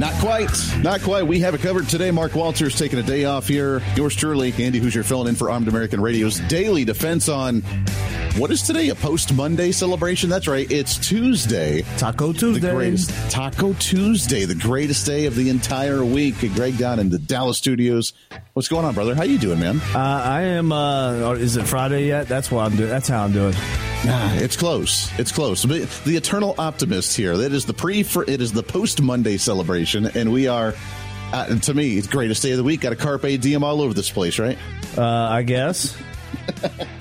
Not quite. Not quite. We have it covered today. Mark Walters taking a day off here. Yours truly, Andy Hooser, filling in for Armed American Radio's daily defense on what is today? A post Monday celebration? That's right. It's Tuesday. Taco Tuesday. The greatest Taco Tuesday, the greatest day of the entire week. Greg down in the Dallas studios. What's going on, brother? How you doing, man? Uh, I am. Uh, is it Friday yet? That's what I'm doing. That's how I'm doing. Nah, it's close. It's close. The eternal optimist here. That is the pre. for It is the post Monday celebration, and we are. Uh, to me, it's greatest day of the week. Got a carpe diem all over this place, right? Uh, I guess.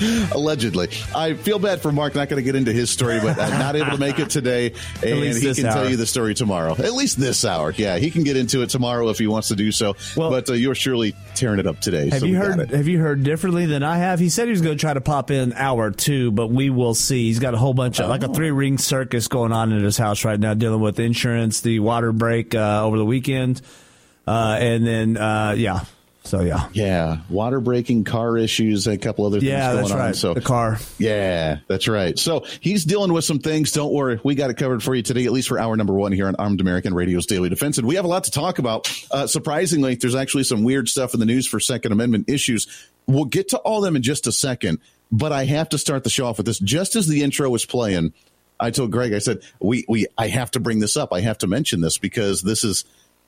Allegedly. I feel bad for Mark, not going to get into his story, but uh, not able to make it today. And he can hour. tell you the story tomorrow. At least this hour. Yeah, he can get into it tomorrow if he wants to do so. Well, but uh, you're surely tearing it up today. Have so you heard Have you heard differently than I have? He said he was going to try to pop in hour two, but we will see. He's got a whole bunch of, oh. like a three ring circus going on in his house right now, dealing with insurance, the water break uh, over the weekend. Uh, and then, uh, yeah, so yeah, yeah, water breaking, car issues, a couple other things yeah, going that's right. on. So the car, yeah, that's right. So he's dealing with some things. Don't worry, we got it covered for you today, at least for hour number one here on Armed American Radio's Daily Defense, and we have a lot to talk about. Uh, surprisingly, there's actually some weird stuff in the news for Second Amendment issues. We'll get to all them in just a second, but I have to start the show off with this. Just as the intro was playing, I told Greg, I said, "We, we, I have to bring this up. I have to mention this because this is."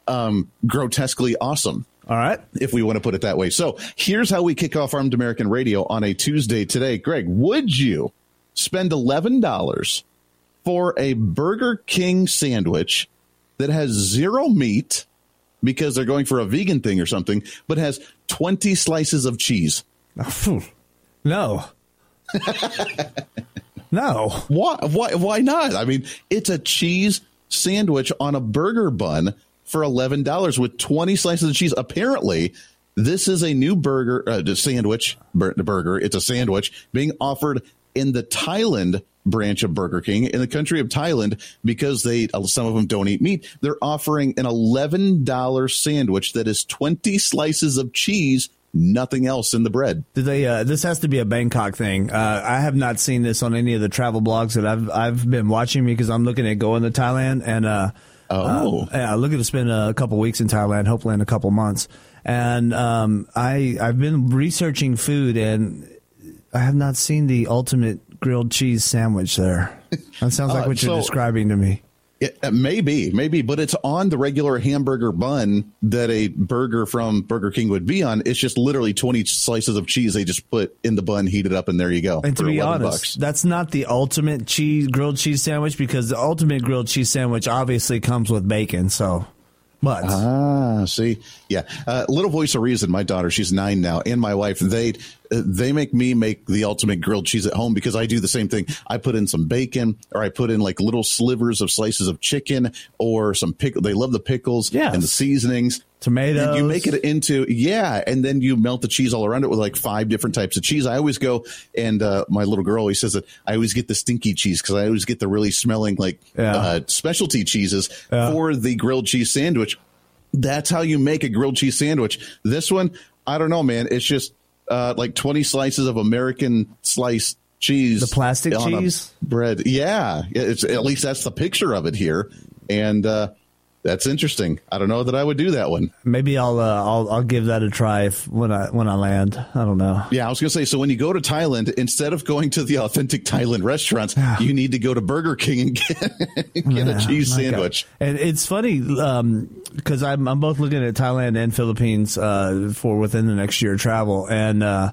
Um, grotesquely awesome. All right. If we want to put it that way. So here's how we kick off Armed American Radio on a Tuesday today. Greg, would you spend $11 for a Burger King sandwich that has zero meat because they're going for a vegan thing or something, but has 20 slices of cheese? No. no. Why, why, why not? I mean, it's a cheese sandwich on a burger bun for $11 with 20 slices of cheese. Apparently, this is a new burger, uh, sandwich, burger. It's a sandwich being offered in the Thailand branch of Burger King in the country of Thailand because they uh, some of them don't eat meat. They're offering an $11 sandwich that is 20 slices of cheese nothing else in the bread. They? Uh, this has to be a Bangkok thing. Uh, I have not seen this on any of the travel blogs that I've I've been watching because I'm looking at going to Thailand and uh, Oh, uh, yeah. Looking to spend a couple weeks in Thailand, hopefully in a couple months. And um, I I've been researching food, and I have not seen the ultimate grilled cheese sandwich there. That sounds like uh, what you're so, describing to me. It, uh, maybe, maybe, but it's on the regular hamburger bun that a burger from Burger King would be on. It's just literally 20 slices of cheese they just put in the bun, heat it up, and there you go. And to be honest, bucks. that's not the ultimate cheese grilled cheese sandwich because the ultimate grilled cheese sandwich obviously comes with bacon. So but ah, see, yeah, uh, little voice of reason. My daughter, she's nine now, and my wife, they they make me make the ultimate grilled cheese at home because I do the same thing. I put in some bacon, or I put in like little slivers of slices of chicken, or some pickle. They love the pickles yes. and the seasonings tomatoes. And you make it into yeah, and then you melt the cheese all around it with like five different types of cheese. I always go and uh, my little girl always says that I always get the stinky cheese because I always get the really smelling like yeah. uh, specialty cheeses yeah. for the grilled cheese sandwich. That's how you make a grilled cheese sandwich. This one, I don't know, man. It's just uh, like twenty slices of American sliced cheese, the plastic cheese bread. Yeah, it's at least that's the picture of it here, and uh, That's interesting. I don't know that I would do that one. Maybe I'll uh, I'll I'll give that a try if, when I when I land. I don't know. Yeah, I was going to say. So when you go to Thailand, instead of going to the authentic Thailand restaurants, you need to go to Burger King and get, get yeah, a cheese sandwich. God. And it's funny because um, I'm I'm both looking at Thailand and Philippines uh, for within the next year travel, and uh,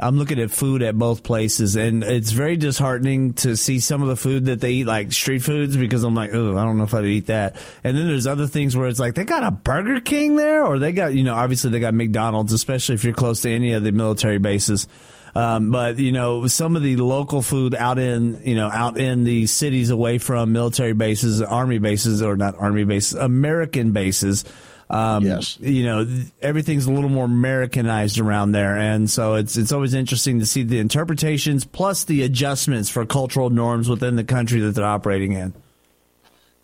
I'm looking at food at both places, and it's very disheartening to see some of the food that they eat, like street foods, because I'm like, oh, I don't know if I'd eat that. And then there's other things where it's like they got a Burger King there, or they got, you know, obviously they got McDonald's, especially if you're close to any of the military bases. Um, but you know, some of the local food out in you know out in the cities away from military bases, army bases, or not army bases, American bases um, yes. You know, everything's a little more Americanized around there, and so it's it's always interesting to see the interpretations plus the adjustments for cultural norms within the country that they're operating in.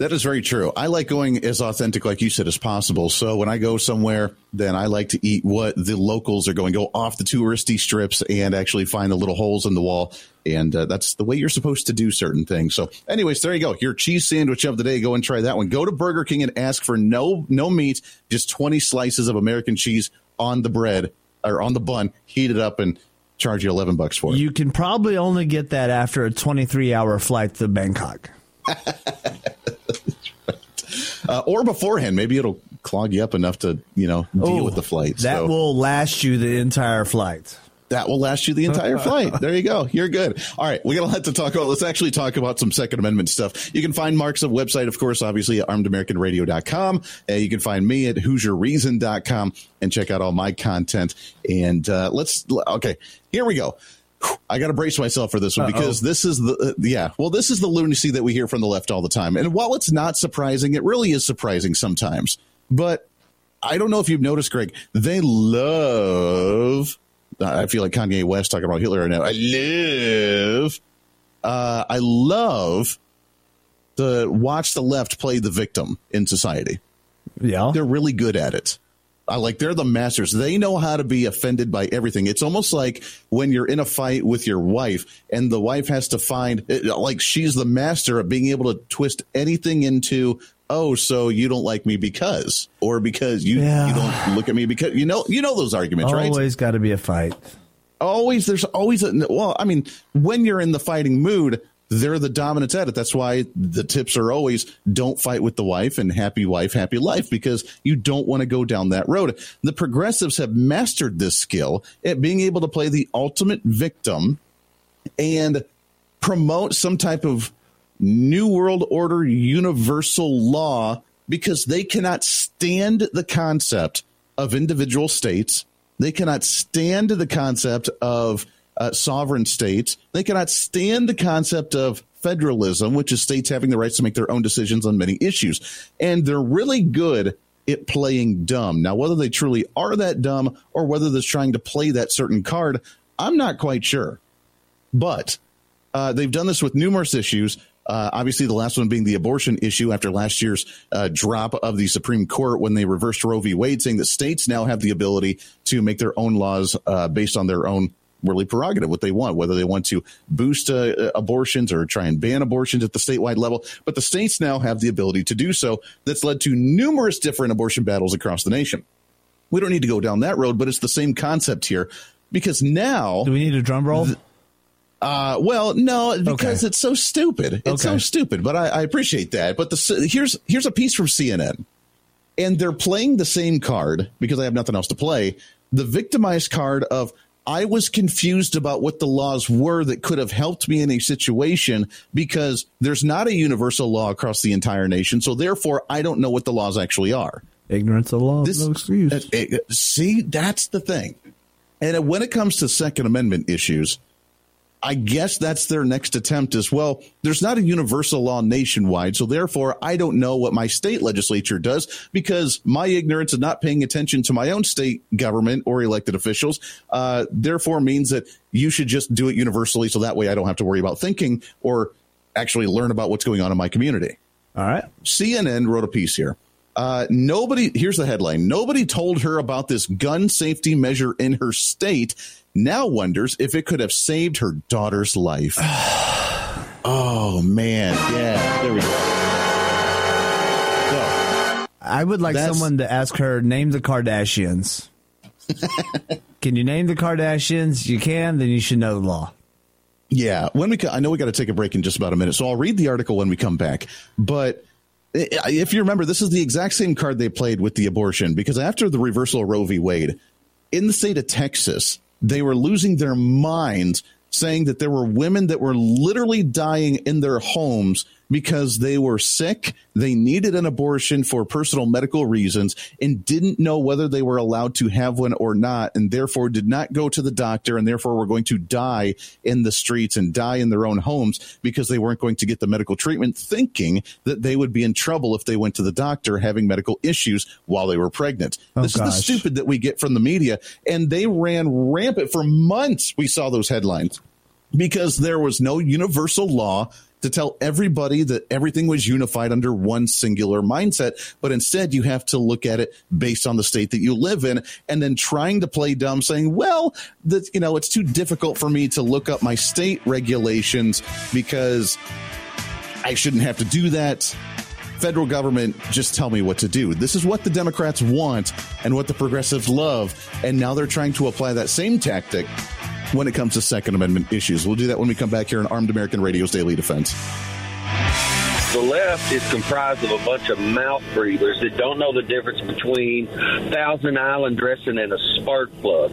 That is very true. I like going as authentic, like you said, as possible. So when I go somewhere, then I like to eat what the locals are going, go off the touristy strips and actually find the little holes in the wall. And uh, that's the way you're supposed to do certain things. So, anyways, there you go. Your cheese sandwich of the day. Go and try that one. Go to Burger King and ask for no no meat, just 20 slices of American cheese on the bread or on the bun. Heat it up and charge you 11 bucks for it. You can probably only get that after a 23 hour flight to Bangkok. uh, or beforehand. Maybe it'll clog you up enough to you know deal oh, with the flight. That so. will last you the entire flight. That will last you the entire flight. There you go. You're good. All right. We got a lot to talk about. Let's actually talk about some Second Amendment stuff. You can find Mark's website, of course, obviously at armedamericanradio.com. Uh, you can find me at HooserReason.com and check out all my content. And uh, let's, okay, here we go. I got to brace myself for this one Uh-oh. because this is the uh, yeah. Well, this is the lunacy that we hear from the left all the time. And while it's not surprising, it really is surprising sometimes. But I don't know if you've noticed, Greg. They love. I feel like Kanye West talking about Hitler right now. I love. Uh, I love to watch the left play the victim in society. Yeah, they're really good at it. I like they're the masters. They know how to be offended by everything. It's almost like when you're in a fight with your wife and the wife has to find eh, like she's the master of being able to twist anything into oh so you don't like me because or because you yeah. you don't look at me because you know you know those arguments always right always got to be a fight always there's always a well i mean when you're in the fighting mood they're the dominant at it. That's why the tips are always don't fight with the wife and happy wife, happy life, because you don't want to go down that road. The progressives have mastered this skill at being able to play the ultimate victim and promote some type of new world order universal law because they cannot stand the concept of individual states. They cannot stand the concept of uh, sovereign states. They cannot stand the concept of federalism, which is states having the rights to make their own decisions on many issues. And they're really good at playing dumb. Now, whether they truly are that dumb or whether they're trying to play that certain card, I'm not quite sure. But uh, they've done this with numerous issues. Uh, obviously, the last one being the abortion issue after last year's uh, drop of the Supreme Court when they reversed Roe v. Wade, saying that states now have the ability to make their own laws uh, based on their own really prerogative what they want, whether they want to boost uh, abortions or try and ban abortions at the statewide level. But the states now have the ability to do so. That's led to numerous different abortion battles across the nation. We don't need to go down that road, but it's the same concept here because now. Do we need a drum roll? Th- uh, well, no, because okay. it's so stupid. It's okay. so stupid, but I, I appreciate that. But the, here's here's a piece from CNN, and they're playing the same card because I have nothing else to play. The victimized card of I was confused about what the laws were that could have helped me in a situation because there's not a universal law across the entire nation. So therefore, I don't know what the laws actually are. Ignorance of law, this, no excuse. Uh, uh, see, that's the thing. And when it comes to Second Amendment issues, I guess that's their next attempt as well. There's not a universal law nationwide, so therefore I don't know what my state legislature does because my ignorance of not paying attention to my own state government or elected officials, uh, therefore means that you should just do it universally, so that way I don't have to worry about thinking or actually learn about what's going on in my community. All right. CNN wrote a piece here. Uh, nobody, here's the headline. Nobody told her about this gun safety measure in her state now wonders if it could have saved her daughter's life. oh, man. Yeah, there we go. So, I would like That's- someone to ask her name the Kardashians. can you name the Kardashians? You can, then you should know the law. Yeah, when we co- I know we got to take a break in just about a minute, so I'll read the article when we come back. But if you remember, this is the exact same card they played with the abortion because after the reversal of Roe v. Wade in the state of Texas, they were losing their minds, saying that there were women that were literally dying in their homes because they were sick, they needed an abortion for personal medical reasons, and didn't know whether they were allowed to have one or not, and therefore did not go to the doctor, and therefore were going to die in the streets and die in their own homes because they weren't going to get the medical treatment, thinking that they would be in trouble if they went to the doctor having medical issues while they were pregnant. Oh, this is the stupid that we get from the media, and they ran rampant for months. We saw those headlines because there was no universal law to tell everybody that everything was unified under one singular mindset. But instead, you have to look at it based on the state that you live in and then trying to play dumb saying, well, that, you know, it's too difficult for me to look up my state regulations because I shouldn't have to do that. Federal government, just tell me what to do. This is what the Democrats want and what the progressives love. And now they're trying to apply that same tactic when it comes to Second Amendment issues. We'll do that when we come back here on Armed American Radio's Daily Defense. The left is comprised of a bunch of mouth breathers that don't know the difference between Thousand Island dressing and a spark plug.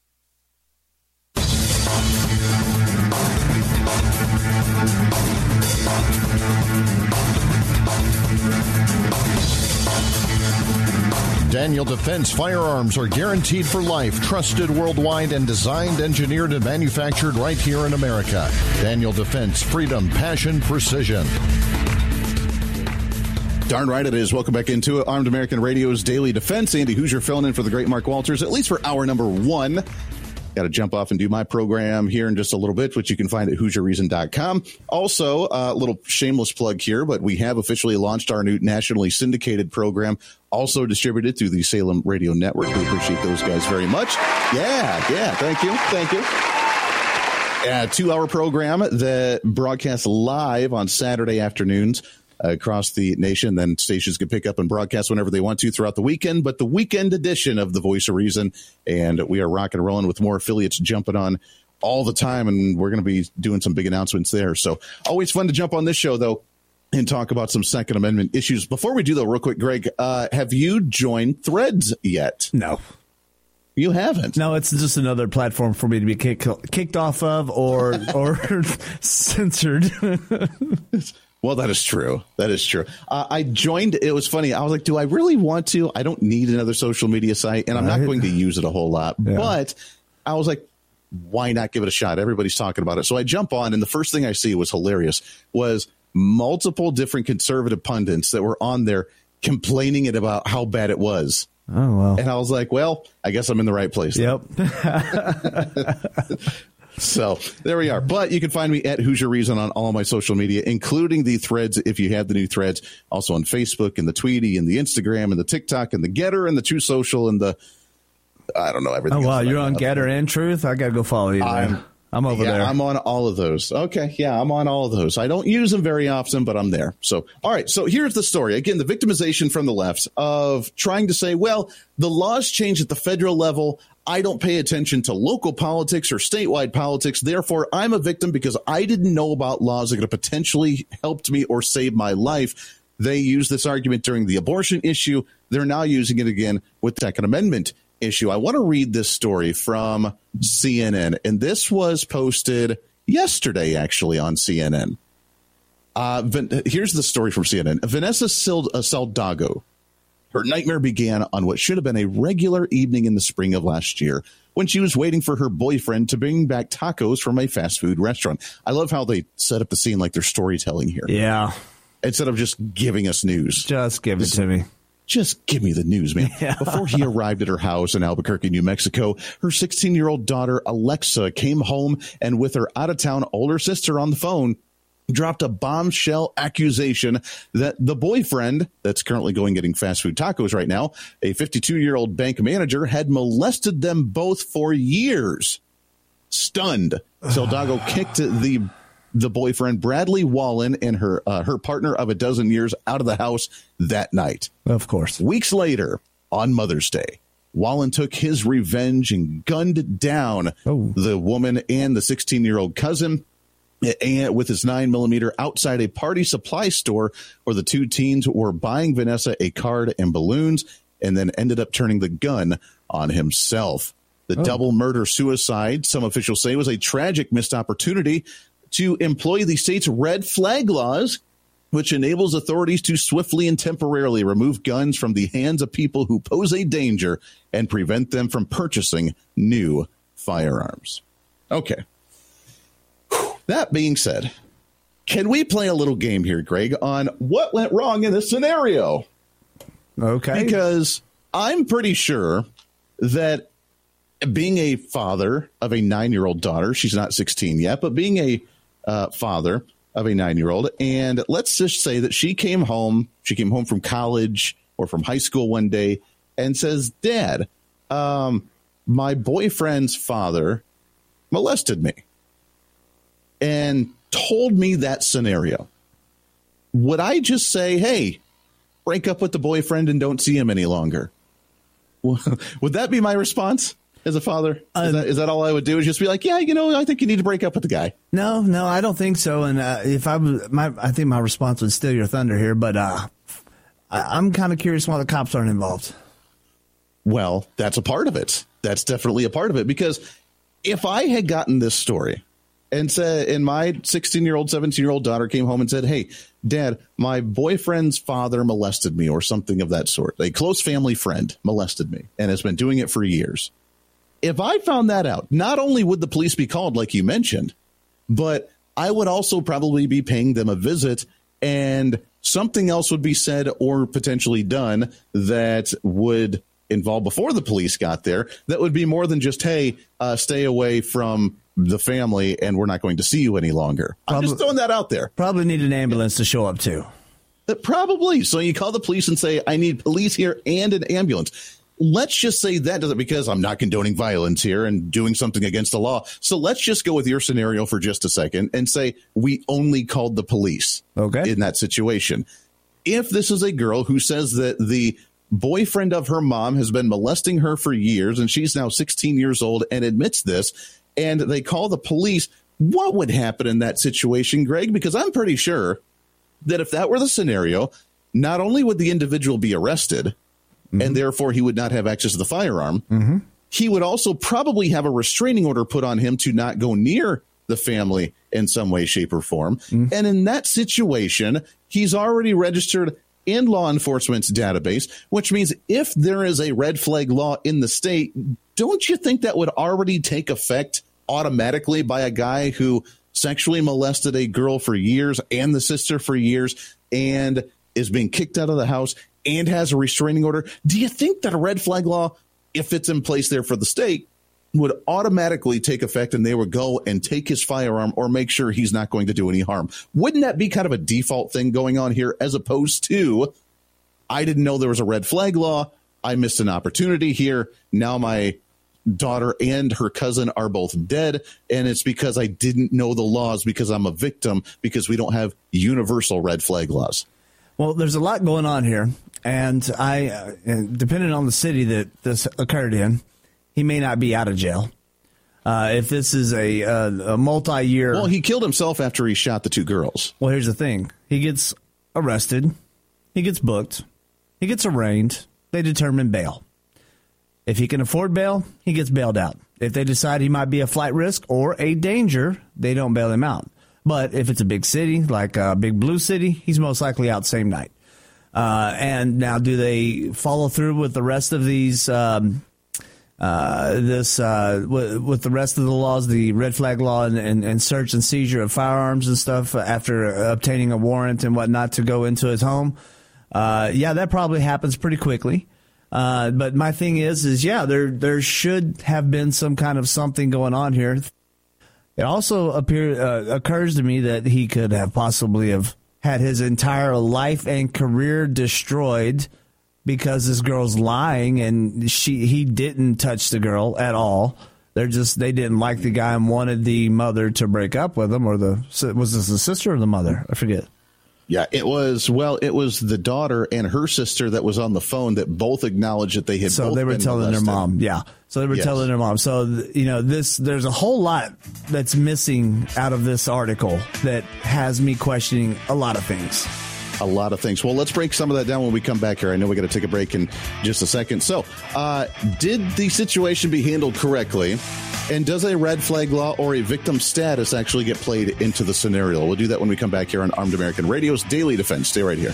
Daniel Defense firearms are guaranteed for life, trusted worldwide, and designed, engineered, and manufactured right here in America. Daniel Defense, freedom, passion, precision. Darn right it is. Welcome back into. Armed American Radio's Daily Defense. Andy Hooser filling in for the great Mark Walters, at least for hour number one. Got to jump off and do my program here in just a little bit, which you can find at HooserReason.com. Also, a uh, little shameless plug here, but we have officially launched our new nationally syndicated program, also distributed through the Salem Radio Network. We appreciate those guys very much. Yeah, yeah. Thank you. Thank you. A two hour program that broadcasts live on Saturday afternoons across the nation. Then stations can pick up and broadcast whenever they want to throughout the weekend. But the weekend edition of the Voice of Reason, and we are rocking and rolling with more affiliates jumping on all the time, and we're going to be doing some big announcements there. So always fun to jump on this show, though. And talk about some Second Amendment issues. Before we do, though, real quick, Greg, uh, have you joined Threads yet? No. You haven't. No, it's just another platform for me to be kick, kicked off of or or censored. Well, that is true. That is true. Uh, I joined. It was funny. I was like, do I really want to? I don't need another social media site, and I'm right. not going to use it a whole lot. Yeah. But I was like, why not give it a shot? Everybody's talking about it. So I jump on, and the first thing I see was hilarious. Was multiple different conservative pundits that were on there complaining it about how bad it was. Oh well. And I was like, well, I guess I'm in the right place. Yep. So there we are. But you can find me at Hooser Reason on all my social media, including the threads if you have the new threads. Also on Facebook and the Tweety and the Instagram and the TikTok and the Gettr and the Truth Social and the I don't know everything. Oh wow, you're on Gettr and Truth. I gotta go follow you. I'm, I'm over yeah, there. I'm on all of those. Okay, yeah, I'm on all of those. I don't use them very often, but I'm there. So, all right. So here's the story. Again, the victimization from the left of trying to say, well, the laws change at the federal level. I don't pay attention to local politics or statewide politics. Therefore, I'm a victim because I didn't know about laws that could have potentially helped me or saved my life. They used this argument during the abortion issue. They're now using it again with the Second Amendment issue. I want to read this story from CNN, and this was posted yesterday, actually, on CNN. Uh, here's the story from CNN. Vanessa Saldago her nightmare began on what should have been a regular evening in the spring of last year when she was waiting for her boyfriend to bring back tacos from a fast food restaurant. I love how they set up the scene like they're storytelling here. Yeah. Instead of just giving us news. Just give it to me. Just give me the news, man. Yeah. Before he arrived at her house in Albuquerque, New Mexico, her 16 year old daughter, Alexa, came home and with her out of town older sister on the phone, dropped a bombshell accusation that the boyfriend that's currently going getting fast food tacos right now, a 52 year old bank manager, had molested them both for years. Stunned, Saldago kicked the the boyfriend Bradley Wallen and her uh, her partner of a dozen years out of the house that night. Of course. Weeks later, on Mother's Day, Wallen took his revenge and gunned down oh. the woman and the 16 year old cousin and with his nine millimeter outside a party supply store where the two teens were buying Vanessa a card and balloons and then ended up turning the gun on himself. The oh. double murder suicide, some officials say, was a tragic missed opportunity to employ the state's red flag laws, which enables authorities to swiftly and temporarily remove guns from the hands of people who pose a danger and prevent them from purchasing new firearms. Okay. That being said, can we play a little game here, Greg, on what went wrong in this scenario? Okay. Because I'm pretty sure that being a father of a nine year old daughter, she's not 16 yet, but being a uh, father of a nine year old, and let's just say that she came home, she came home from college or from high school one day and says, Dad, um, my boyfriend's father molested me and told me that scenario. Would I just say, hey, break up with the boyfriend and don't see him any longer? Would that be my response? as a father? Is, uh, that, is, that all I would do? Is just be like, yeah, you know, I think you need to break up with the guy. No, no, I don't think so. And uh, if I was, my, I think my response would steal your thunder here, but uh, I, am kind of curious why the cops aren't involved. Well, that's a part of it. That's definitely a part of it because if I had gotten this story and said, and my 16 year old, 17 year old daughter came home and said, Hey, dad, my boyfriend's father molested me or something of that sort. A close family friend molested me and has been doing it for years. If I found that out, not only would the police be called, like you mentioned, but I would also probably be paying them a visit and something else would be said or potentially done that would involve before the police got there that would be more than just hey uh, stay away from the family and we're not going to see you any longer probably, i'm just throwing that out there probably need an ambulance to show up too uh, probably so you call the police and say i need police here and an ambulance let's just say that doesn't because I'm not condoning violence here and doing something against the law. So let's just go with your scenario for just a second and say we only called the police. Okay. In that situation. If this is a girl who says that the boyfriend of her mom has been molesting her for years and she's now 16 years old and admits this and they call the police, what would happen in that situation, Greg? Because I'm pretty sure that if that were the scenario, not only would the individual be arrested, mm-hmm. and therefore he would not have access to the firearm. Mm-hmm. He would also probably have a restraining order put on him to not go near the family in some way, shape, or form. Mm-hmm. And in that situation, he's already registered in law enforcement's database, which means if there is a red flag law in the state, don't you think that would already take effect automatically by a guy who sexually molested a girl for years and the sister for years and is being kicked out of the house and has a restraining order, do you think that a red flag law, if it's in place there for the state, would automatically take effect and they would go and take his firearm or make sure he's not going to do any harm? Wouldn't that be kind of a default thing going on here as opposed to, I didn't know there was a red flag law. I missed an opportunity here. Now my daughter and her cousin are both dead. And it's because I didn't know the laws because I'm a victim because we don't have universal red flag laws. Well, there's a lot going on here, and I, uh, depending on the city that this occurred in, he may not be out of jail. Uh, if this is a, a, a multi-year, well, he killed himself after he shot the two girls. Well, here's the thing: he gets arrested, he gets booked, he gets arraigned. They determine bail. If he can afford bail, he gets bailed out. If they decide he might be a flight risk or a danger, they don't bail him out. But if it's a big city, like a big blue city, he's most likely out same night. Uh, and now, do they follow through with the rest of these? Um, uh, this uh, w- with the rest of the laws, the red flag law and, and, and, search and seizure of firearms and stuff after obtaining a warrant and whatnot to go into his home. Uh, yeah, that probably happens pretty quickly. Uh, but my thing is, is yeah, there there should have been some kind of something going on here it also appear, uh, occurs to me that he could have possibly have had his entire life and career destroyed because this girl's lying and she he didn't touch the girl at all. They're just they didn't like the guy and wanted the mother to break up with him or the was this the sister or the mother? I forget. Yeah, it was. Well, it was the daughter and her sister that was on the phone that both acknowledged that they had. So they were telling molested. their mom. Yeah. So they were yes. telling their mom. So you know, this there's a whole lot that's missing out of this article that has me questioning a lot of things a lot of things. Well, let's break some of that down when we come back here. I know we got to take a break in just a second. So, uh, did the situation be handled correctly? And does a red flag law or a victim status actually get played into the scenario? We'll do that when we come back here on Armed American Radio's Daily Defense. Stay right here.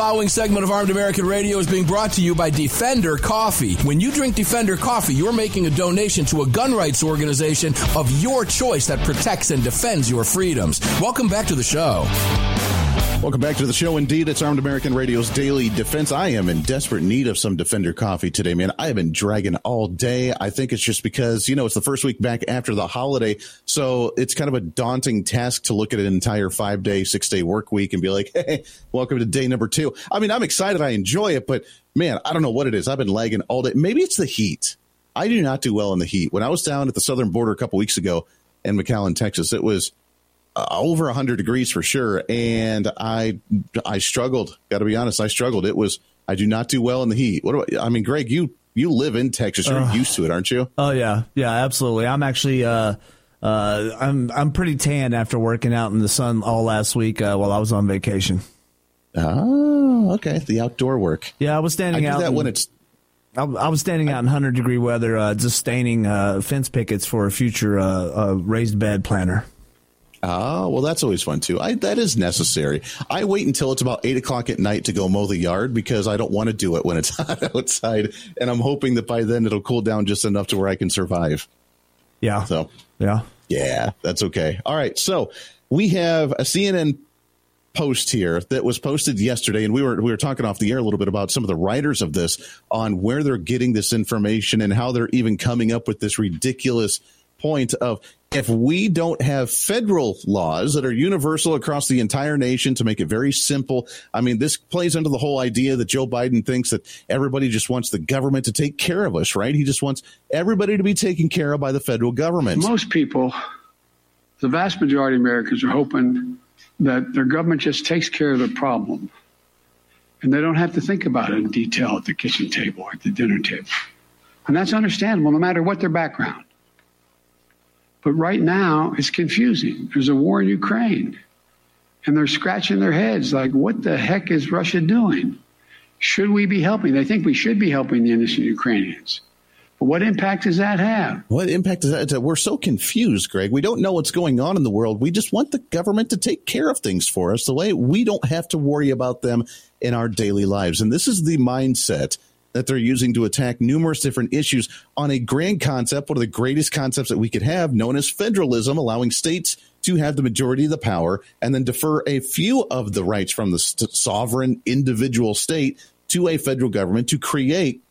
Following segment of Armed American Radio is being brought to you by Defender Coffee. When you drink Defender Coffee, you're making a donation to a gun rights organization of your choice that protects and defends your freedoms. Welcome back to the show. Welcome back to the show. Indeed, it's Armed American Radio's Daily Defense. I am in desperate need of some Defender coffee today, man. I have been dragging all day. I think it's just because, you know, it's the first week back after the holiday. So it's kind of a daunting task to look at an entire five day, six day work week and be like, hey, welcome to day number two. I mean, I'm excited. I enjoy it, but man, I don't know what it is. I've been lagging all day. Maybe it's the heat. I do not do well in the heat. When I was down at the southern border a couple weeks ago in McAllen, Texas, it was uh, over 100 degrees for sure and i i struggled got to be honest i struggled it was i do not do well in the heat what do I, I mean greg you you live in Texas. You're Uh, used to it, aren't you? Oh yeah, yeah, absolutely. I'm actually uh, uh, I'm I'm pretty tan after working out in the sun all last week uh, while I was on vacation. Oh, okay. The outdoor work. Yeah, I was standing I out that in- when it's I, I was standing out in 100 degree weather, uh, just staining uh, fence pickets for a future uh, uh, raised bed planter. Oh, well, that's always fun too. I, that is necessary. I wait until it's about eight o'clock at night to go mow the yard because I don't want to do it when it's hot outside. And I'm hoping that by then it'll cool down just enough to where I can survive. Yeah. So, yeah. Yeah, that's okay. All right. So we have a CNN post here that was posted yesterday, and we were we were talking off the air a little bit about some of the writers of this on where they're getting this information and how they're even coming up with this ridiculous point of if we don't have federal laws that are universal across the entire nation to make it very simple. I mean, this plays into the whole idea that Joe Biden thinks that everybody just wants the government to take care of us, right? He just wants everybody to be taken care of by the federal government. Most people, the vast majority of Americans, are hoping that their government just takes care of the problem and they don't have to think about it in detail at the kitchen table or at the dinner table. And that's understandable no matter what their background. But right now, it's confusing. There's a war in Ukraine, and they're scratching their heads like, what the heck is Russia doing? Should we be helping? They think we should be helping the innocent Ukrainians. But what impact does that have? What impact does that? It's- We're so confused, Greg. We don't know what's going on in the world. We just want the government to take care of things for us the way we don't have to worry about them in our daily lives. And this is the mindset that they're using to attack numerous different issues on a grand concept, one of the greatest concepts that we could have, known as federalism, allowing states to have the majority of the power and then defer a few of the rights from the st- sovereign individual state to a federal government to create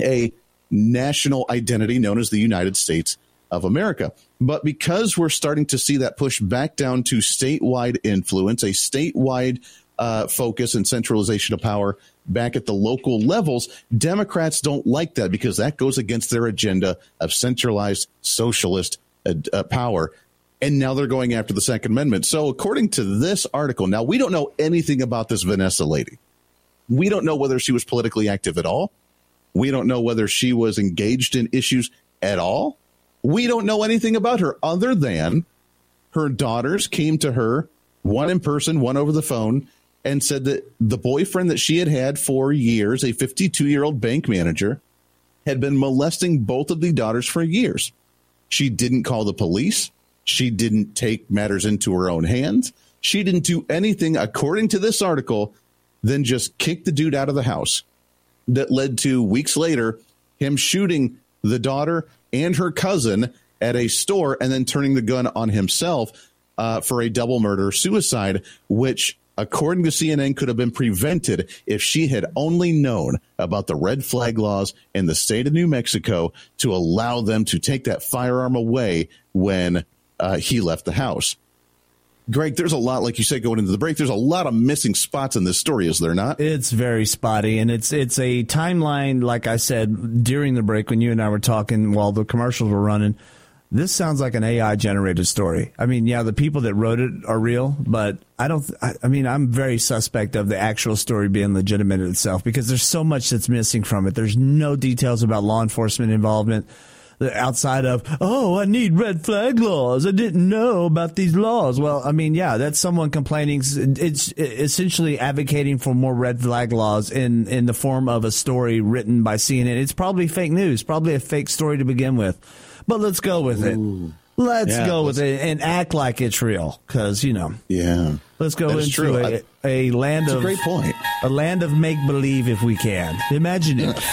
a national identity known as the United States of America. But because we're starting to see that push back down to statewide influence, a statewide uh, focus and centralization of power back at the local levels, Democrats don't like that because that goes against their agenda of centralized socialist uh, uh, power. And now they're going after the Second Amendment. So, according to this article, now we don't know anything about this Vanessa lady. We don't know whether she was politically active at all. We don't know whether she was engaged in issues at all. We don't know anything about her other than her daughters came to her, one in person, one over the phone, and said that the boyfriend that she had had for years, a 52 year old bank manager, had been molesting both of the daughters for years. She didn't call the police. She didn't take matters into her own hands. She didn't do anything, according to this article, than just kick the dude out of the house that led to weeks later him shooting the daughter and her cousin at a store and then turning the gun on himself uh, for a double murder suicide, which, according to CNN, could have been prevented if she had only known about the red flag laws in the state of New Mexico to allow them to take that firearm away when uh, he left the house. Greg, there's a lot, like you said, going into the break. There's a lot of missing spots in this story, is there not? It's very spotty, and it's it's a timeline. Like I said during the break when you and I were talking while the commercials were running, this sounds like an AI generated story. I mean, yeah, the people that wrote it are real, but I don't. I, I mean, I'm very suspect of the actual story being legitimate itself because there's so much that's missing from it. There's no details about law enforcement involvement outside of oh i need red flag laws i didn't know about these laws well i mean yeah that's someone complaining it's essentially advocating for more red flag laws in in the form of a story written by cnn it's probably fake news probably a fake story to begin with but let's go with it let's Yeah, go let's- with it and act like it's real because you know Yeah. let's go That is into true. a, I- a land It's a of great point. a land of make believe if we can imagine it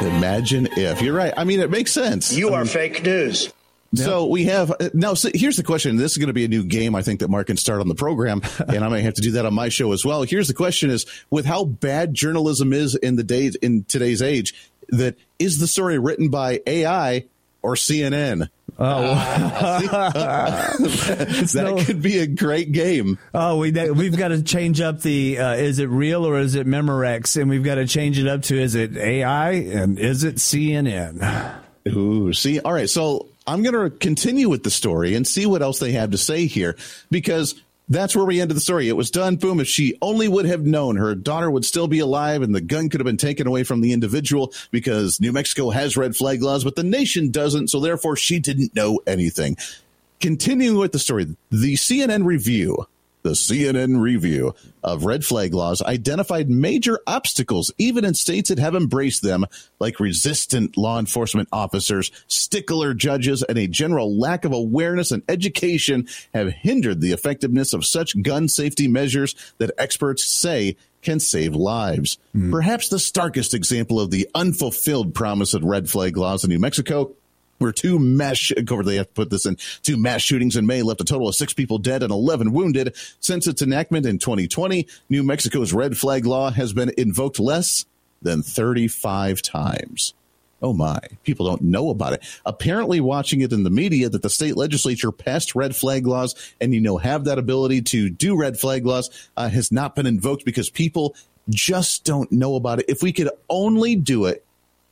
Imagine if you're right. I mean, it makes sense. You I are mean, fake news. So we have now. So here's the question. This is going to be a new game. I think that Mark can start on the program, and I might have to do that on my show as well. Here's the question: Is with how bad journalism is in the days in today's age, that is the story written by AI or CNN? Oh, that could be a great game. Oh, we we've got to change up the uh, is it real or is it Memorex, and we've got to change it up to is it AI and is it CNN? Ooh, see, all right. So I'm going to continue with the story and see what else they have to say here because that's where we ended the story. It was done. Boom. If she only would have known her daughter would still be alive and the gun could have been taken away from the individual because New Mexico has red flag laws, but the nation doesn't. So therefore she didn't know anything. Continuing with the story, the CNN review the CNN review of red flag laws identified major obstacles, even in states that have embraced them, like resistant law enforcement officers, stickler judges, and a general lack of awareness and education have hindered the effectiveness of such gun safety measures that experts say can save lives. Mm. Perhaps the starkest example of the unfulfilled promise of red flag laws in New Mexico where two mass cover they have to put this in two mass shootings in May left a total of six people dead and 11 wounded. Since its enactment in 2020, New Mexico's red flag law has been invoked less than 35 times. Oh my, people don't know about it. Apparently, watching it in the media that the state legislature passed red flag laws and, you know, have that ability to do red flag laws uh, has not been invoked because people just don't know about it. If we could only do it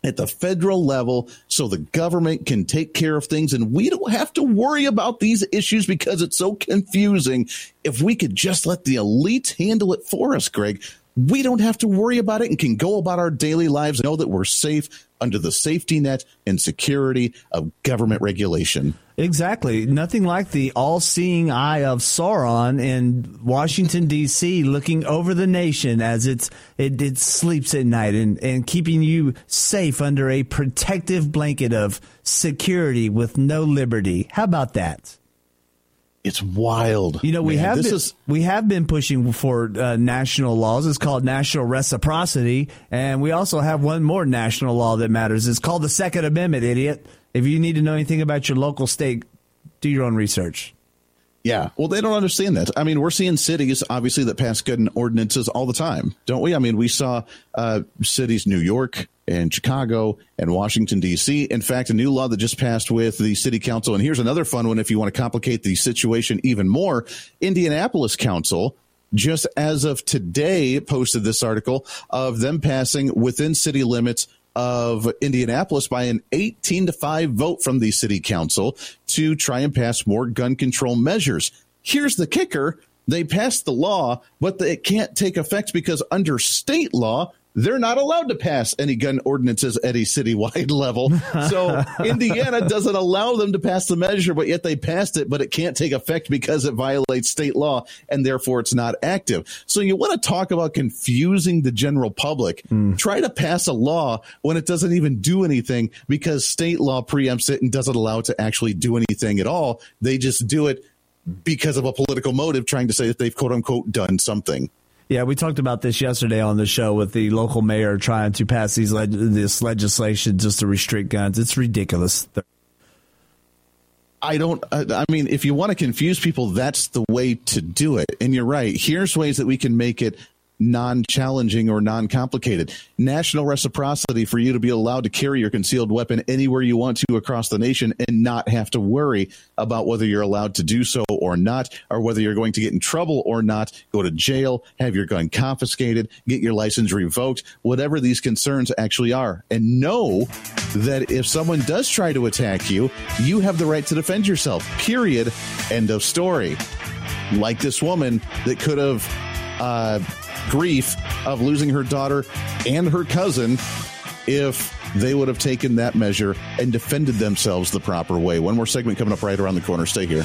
at the federal level so the government can take care of things and we don't have to worry about these issues because it's so confusing. If we could just let the elites handle it for us, Greg, we don't have to worry about it and can go about our daily lives and know that we're safe under the safety net and security of government regulation. Exactly. Nothing like the all seeing eye of Sauron in Washington, D.C., looking over the nation as it's, it, it sleeps at night and, and keeping you safe under a protective blanket of security with no liberty. How about that? It's wild. You know, we Man, have been, is... we have been pushing for uh, national laws. It's called national reciprocity, and we also have one more national law that matters. It's called the Second Amendment. Idiot! If you need to know anything about your local state, do your own research. Yeah. Well, they don't understand that. I mean, we're seeing cities, obviously, that pass gun ordinances all the time, don't we? I mean, we saw uh, cities, New York and Chicago and Washington, D.C. In fact, a new law that just passed with the city council. And here's another fun one if you want to complicate the situation even more Indianapolis Council just as of today posted this article of them passing within city limits of Indianapolis by an 18 to 5 vote from the city council to try and pass more gun control measures. Here's the kicker. They passed the law, but it can't take effect because under state law, they're not allowed to pass any gun ordinances at a citywide level. So Indiana doesn't allow them to pass the measure, but yet they passed it, but it can't take effect because it violates state law and therefore it's not active. So you want to talk about confusing the general public. Mm. Try to pass a law when it doesn't even do anything because state law preempts it and doesn't allow it to actually do anything at all. They just do it because of a political motive trying to say that they've quote unquote done something. Yeah, we talked about this yesterday on the show with the local mayor trying to pass these leg- this legislation just to restrict guns. It's ridiculous. I don't. I mean, if you want to confuse people, that's the way to do it. And you're right. Here's ways that we can make it non-challenging or non-complicated. National reciprocity for you to be allowed to carry your concealed weapon anywhere you want to across the nation and not have to worry about whether you're allowed to do so or not, or whether you're going to get in trouble or not, go to jail, have your gun confiscated, get your license revoked, whatever these concerns actually are. And know that if someone does try to attack you, you have the right to defend yourself. Period. End of story. Like this woman that could have uh, grief of losing her daughter and her cousin if they would have taken that measure and defended themselves the proper way. One more segment coming up right around the corner. Stay here.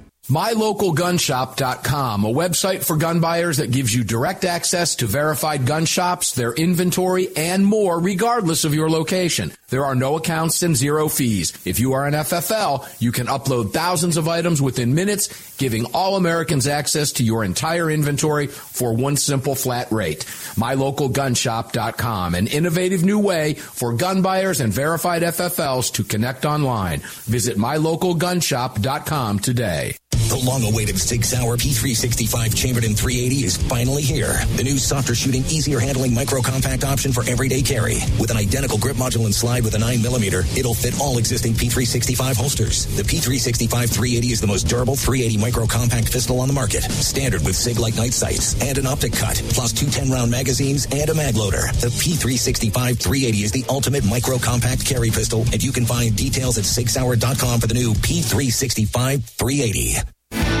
MyLocalGunShop.com, a website for gun buyers that gives you direct access to verified gun shops, their inventory, and more regardless of your location. There are no accounts and zero fees. If you are an FFL, you can upload thousands of items within minutes, giving all Americans access to your entire inventory for one simple flat rate. MyLocalGunShop.com, an innovative new way for gun buyers and verified FFLs to connect online. Visit MyLocalGunShop.com today. The long-awaited Sig Sauer P365 chambered in 380 is finally here. The new softer shooting, easier handling micro compact option for everyday carry. With an identical grip module and slide with a 9mm, it'll fit all existing P365 holsters. The P365 380 is the most durable 380 micro compact pistol on the market. Standard with SIGLITE night sights and an optic cut, plus two 10-round magazines and a mag loader. The P365 380 is the ultimate micro compact carry pistol, and you can find details at SigSauer.com for the new P365 380.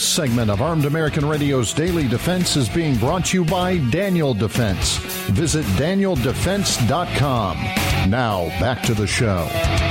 This segment of Armed American Radio's Daily Defense is being brought to you by Daniel Defense. Visit danieldefense.com. Now, back to the show.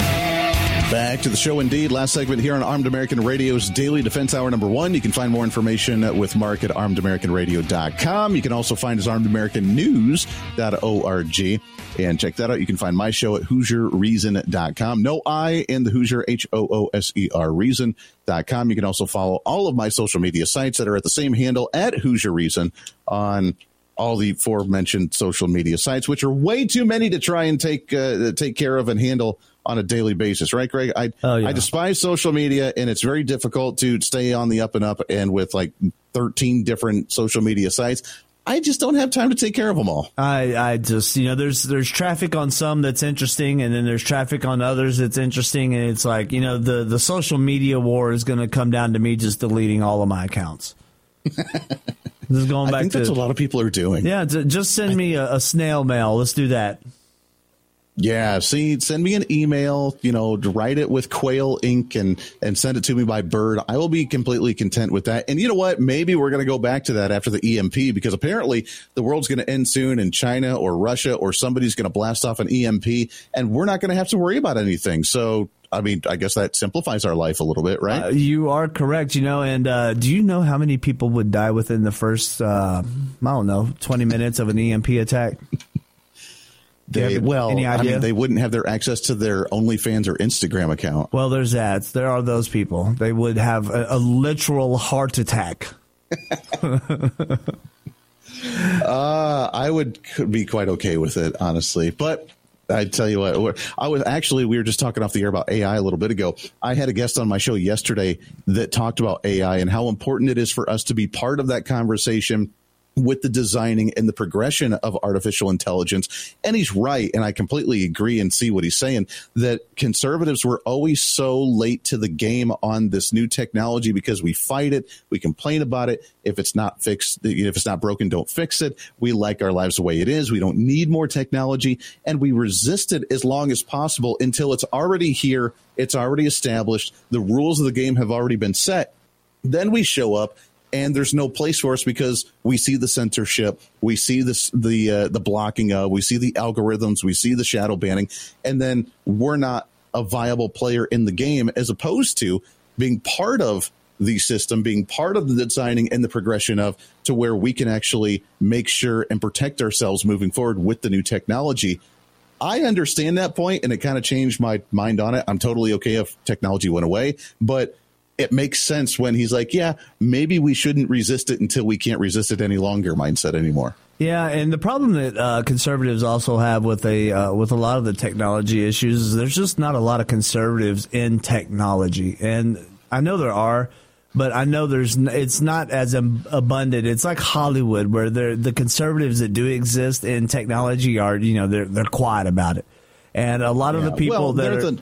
Back to the show indeed. Last segment here on Armed American Radio's Daily Defense Hour number one. You can find more information with Mark at armedamericanradio.com. You can also find his Armed American News.org and check that out. You can find my show at HooserReason.com. No I in the Hooser, H O O S E R Reason.com. You can also follow all of my social media sites that are at the same handle at Hooser Reason on all the aforementioned social media sites, which are way too many to try and take uh, take care of and handle on a daily basis, right, Greg? I Oh, yeah. I despise social media, and it's very difficult to stay on the up and up. And with like thirteen different social media sites, I just don't have time to take care of them all. I, I just you know there's there's traffic on some that's interesting and then there's traffic on others that's interesting and it's like you know the the social media war is going to come down to me just deleting all of my accounts. This is going I back think to that's a lot of people are doing. yeah. Just send me a, a snail mail. Let's do that. Yeah, see, send me an email, you know, write it with Quail ink and and send it to me by bird. I will be completely content with that. And you know what? Maybe we're going to go back to that after the EMP because apparently the world's going to end soon and China or Russia or somebody's going to blast off an EMP and we're not going to have to worry about anything. So I mean, I guess that simplifies our life a little bit, right? Uh, you are correct, you know. And uh, do you know how many people would die within the first, uh, I don't know, 20 minutes of an EMP attack? They, well, I mean, they wouldn't have their access to their OnlyFans or Instagram account. Well, there's that. There are those people. They would have a, a literal heart attack. uh, I would be quite okay with it, honestly. But I tell you what, I was actually, we were just talking off the air about AI a little bit ago. I had a guest on my show yesterday that talked about AI and how important it is for us to be part of that conversation with the designing and the progression of artificial intelligence. And he's right. And I completely agree and see what he's saying that conservatives were always so late to the game on this new technology because we fight it, we complain about it. If it's not fixed, if it's not broken, don't fix it. We like our lives the way it is. We don't need more technology and we resist it as long as possible until it's already here. It's already established. The rules of the game have already been set. Then we show up and there's no place for us because we see the censorship, we see this the uh, the blocking of, we see the algorithms, we see the shadow banning, and then we're not a viable player in the game as opposed to being part of the system, being part of the designing and the progression of to where we can actually make sure and protect ourselves moving forward with the new technology. I understand that point and it kind of changed my mind on it. I'm totally okay if technology went away, but it makes sense when he's like, yeah, maybe we shouldn't resist it until we can't resist it any longer mindset anymore. Yeah, and the problem that uh, conservatives also have with a uh, with a lot of the technology issues is there's just not a lot of conservatives in technology, and I know there are, but I know there's it's not as abundant. It's like Hollywood, where the conservatives that do exist in technology are you know they're they're quiet about it, and a lot of the people well, that are. The-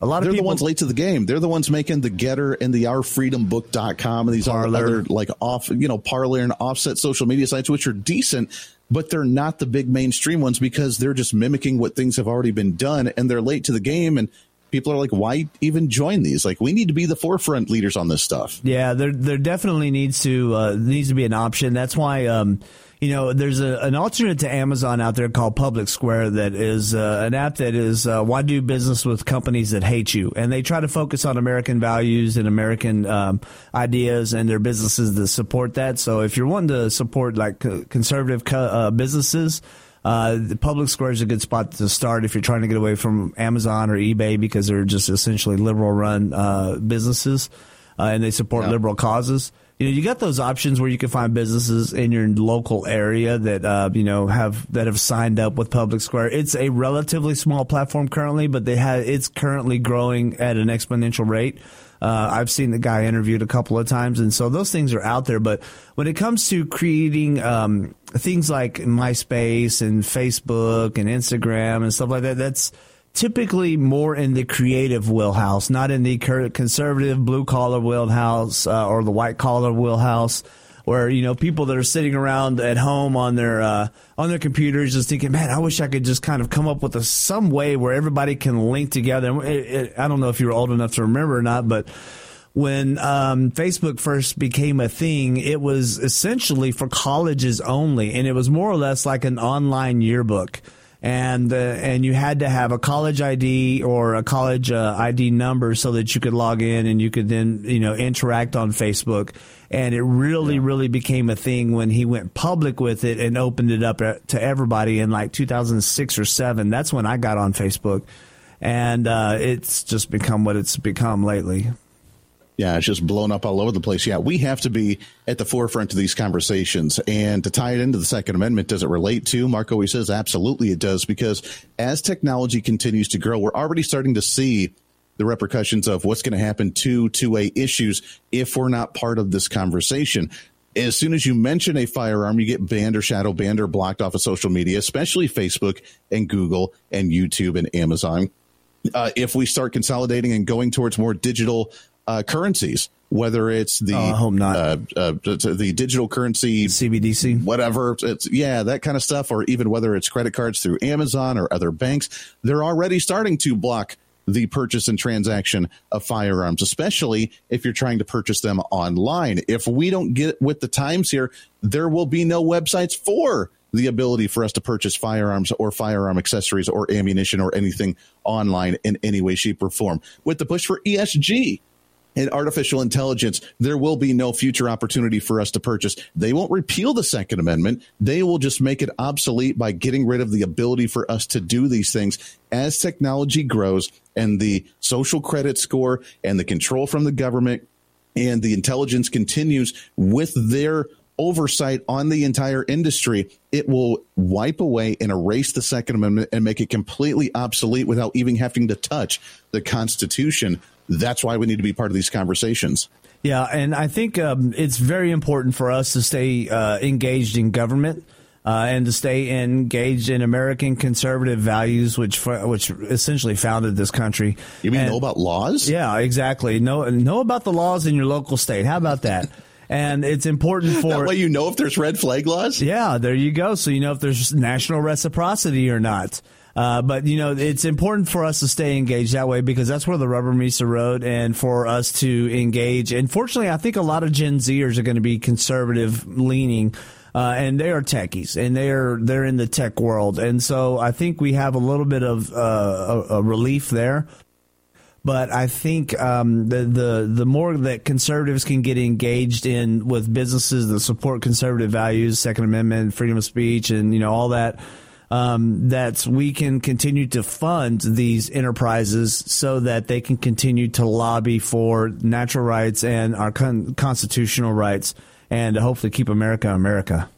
a lot of They're people, the ones late to the game. They're the ones making the Gettr and the OurFreedomBook.com and these Parler. other like off, you know, Parler and offset social media sites, which are decent, but they're not the big mainstream ones because they're just mimicking what things have already been done and they're late to the game. And people are like, why even join these? Like, we need to be the forefront leaders on this stuff. Yeah, there there definitely needs to uh, needs to be an option. That's why. Um, you know, there's a, an alternate to Amazon out there called Public Square that is uh, an app that is uh, why do business with companies that hate you, and they try to focus on American values and American um, ideas and their businesses that support that. So if you're wanting to support like conservative co- uh, businesses. Uh, the public square is a good spot to start if you're trying to get away from Amazon or eBay because they're just essentially liberal run uh, businesses uh, and they support liberal causes you know, you got those options where you can find businesses in your local area that uh, you know have that have signed up with Public Square. It's a relatively small platform currently, but they have it's currently growing at an exponential rate. Uh, I've seen the guy interviewed a couple of times, and so those things are out there. But when it comes to creating um, things like MySpace and Facebook and Instagram and stuff like that, that's typically more in the creative wheelhouse, not in the conservative blue collar wheelhouse uh, or the white collar wheelhouse. Where you know people that are sitting around at home on their uh, on their computers, just thinking, "Man, I wish I could just kind of come up with a, some way where everybody can link together." It, it, I don't know if you were old enough to remember or not, but when um, Facebook first became a thing, it was essentially for colleges only, and it was more or less like an online yearbook and uh, and you had to have a college ID or a college uh, ID number so that you could log in and you could then you know interact on Facebook. And it really, yeah. really became a thing when he went public with it and opened it up uh, to everybody in like 2006 or seven. That's when I got on Facebook, and uh, it's just become what it's become lately. Yeah, it's just blown up all over the place. Yeah, we have to be at the forefront of these conversations. And to tie it into the Second Amendment, does it relate to? Mark always says absolutely it does, because as technology continues to grow, we're already starting to see the repercussions of what's going to happen to 2A issues if we're not part of this conversation. As soon as you mention a firearm, you get banned or shadow banned or blocked off of social media, especially Facebook and Google and YouTube and Amazon. Uh, if we start consolidating and going towards more digital uh, currencies, whether it's the Oh, I hope not. Uh, uh, the the digital currency CBDC, whatever. It's yeah, that kind of stuff, or even whether it's credit cards through Amazon or other banks. They're already starting to block the purchase and transaction of firearms, especially if you're trying to purchase them online. If we don't get with the times here, there will be no websites for the ability for us to purchase firearms or firearm accessories or ammunition or anything online in any way, shape, or form. With the push for ESG, and artificial intelligence, there will be no future opportunity for us to purchase. They won't repeal the Second Amendment. They will just make it obsolete by getting rid of the ability for us to do these things as technology grows and the social credit score and the control from the government and the intelligence continues with their oversight on the entire industry, it will wipe away and erase the Second Amendment and make it completely obsolete without even having to touch the Constitution. That's why we need to be part of these conversations. Yeah, and I think um, it's very important for us to stay uh, engaged in government. Uh, and to stay engaged in American conservative values, which which essentially founded this country. You mean And- know about laws? Yeah, exactly. Know know about the laws in your local state. How about that? And it's important for That way you know if there's red flag laws? Yeah, there you go. So you know if there's national reciprocity or not. Uh, but you know it's important for us to stay engaged that way because that's where the rubber meets the road, and for us to engage. And fortunately, I think a lot of Gen Zers are going to be conservative leaning, uh, and they are techies, and they are they're in the tech world, and so I think we have a little bit of uh, a, a relief there but I think um, the the the more that conservatives can get engaged in with businesses that support conservative values, Second Amendment, freedom of speech, and you know all that, um, that we can continue to fund these enterprises so that they can continue to lobby for natural rights and our con- constitutional rights, and hopefully keep America America.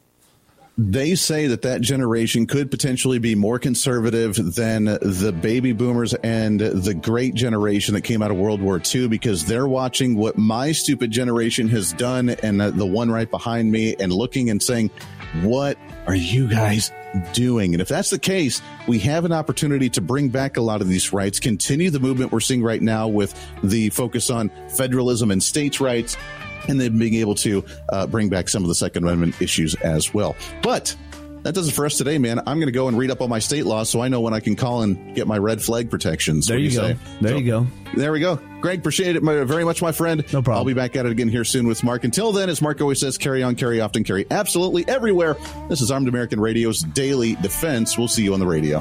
They say that that generation could potentially be more conservative than the baby boomers and the great generation that came out of World War II because they're watching what my stupid generation has done and the one right behind me and looking and saying, What are you guys doing? And if that's the case, we have an opportunity to bring back a lot of these rights, continue the movement we're seeing right now with the focus on federalism and states' rights and then being able to uh, bring back some of the Second Amendment issues as well. But that does it for us today, man. I'm going to go and read up all my state law so I know when I can call and get my red flag protections. There do you go. say? There So, you go. There we go. Greg, appreciate it very much, my friend. No problem. I'll be back at it again here soon with Mark. Until then, as Mark always says, carry on, carry often, carry absolutely everywhere. This is Armed American Radio's Daily Defense. We'll see you on the radio.